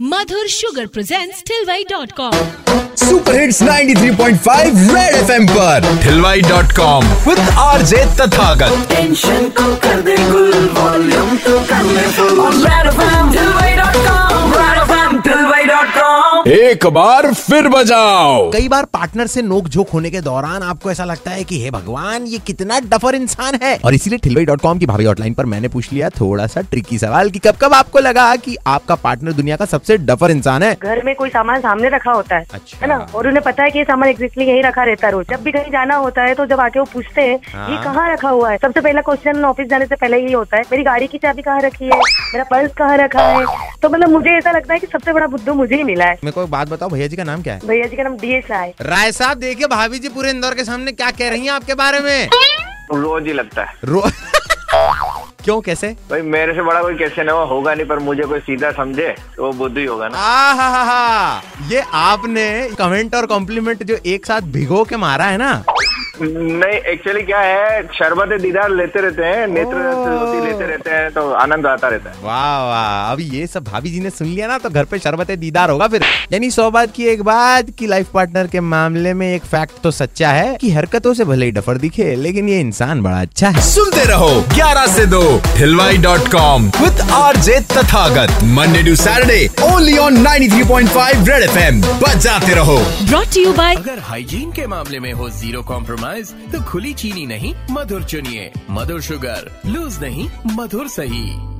मधुर sugar presents टिलवाई dot com super hits 93.5 red FM पर हिलवाई dot com with RJ Tathagat tension को कर दे गुल volume तो कर ले फुल रेड एफएम एक बार फिर बजाओ। कई बार पार्टनर से नोक झोंक होने के दौरान आपको ऐसा लगता है कि हे भगवान ये कितना डफर इंसान है। और इसीलिए ठिलवाई डॉट कॉम की भाभी हॉटलाइन पर मैंने पूछ लिया थोड़ा सा ट्रिकी सवाल कि कब कब आपको लगा कि आपका पार्टनर दुनिया का सबसे डफर इंसान है? घर में कोई सामान सामने रखा होता है अच्छा। है ना? और उन्हें पता है कि ये सामान एग्जैक्टली यही रखा रहता है रोज। जब भी कहीं जाना होता है तो जब आके वो पूछते हैं हाँ। ये कहाँ रखा हुआ है सबसे पहला क्वेश्चन ऑफ़िस जाने से पहले यही होता है मेरी गाड़ी की चाबी कहाँ रखी है? मेरा पर्स कहाँ रखा है? तो मतलब मुझे ऐसा लगता है कि सबसे बड़ा बुद्धू मुझे ही मिला है। मेरे को एक बात बताओ भैया जी का नाम क्या है? भैया जी का नाम डी एस है राय साहब देखिए भाभी जी पूरे इंदौर के सामने क्या कह रही हैं आपके बारे में? रोज ही लगता है। रो क्यों कैसे? भाई मेरे से बड़ा कोई कैसे ना हो- होगा नहीं पर मुझे कोई सीधा समझे तो वो बुद्धू ही होगा ना। आ हा हा हा ये आपने कमेंट और कॉम्प्लीमेंट जो एक साथ भिगो के मारा है ना नहीं एक्चुअली क्या है शरबत दीदार लेते रहते हैं नेत्र लेते रहते हैं तो आनंद आता रहता है। वाह वाह अभी ये सब भाभी जी ने सुन लिया ना तो घर पे शरबत दीदार होगा फिर। यानी सौ बात की एक बात की लाइफ पार्टनर के मामले में एक फैक्ट तो सच्चा है कि हरकतों से भले ही डफर दिखे लेकिन ये इंसान बड़ा अच्छा है। सुनते रहो 11 से दो हिलवाई dot com with RJ Tathagat Monday to Saturday only on 93.5 red FM बजाते रहो। ब्रॉट यू बाय अगर हाइजीन के मामले में हो ज़ीरो कॉम्प्रोमाइज तो खुली चीनी नहीं मधुर चुनिए। मधुर शुगर लूज नहीं मधुर सही।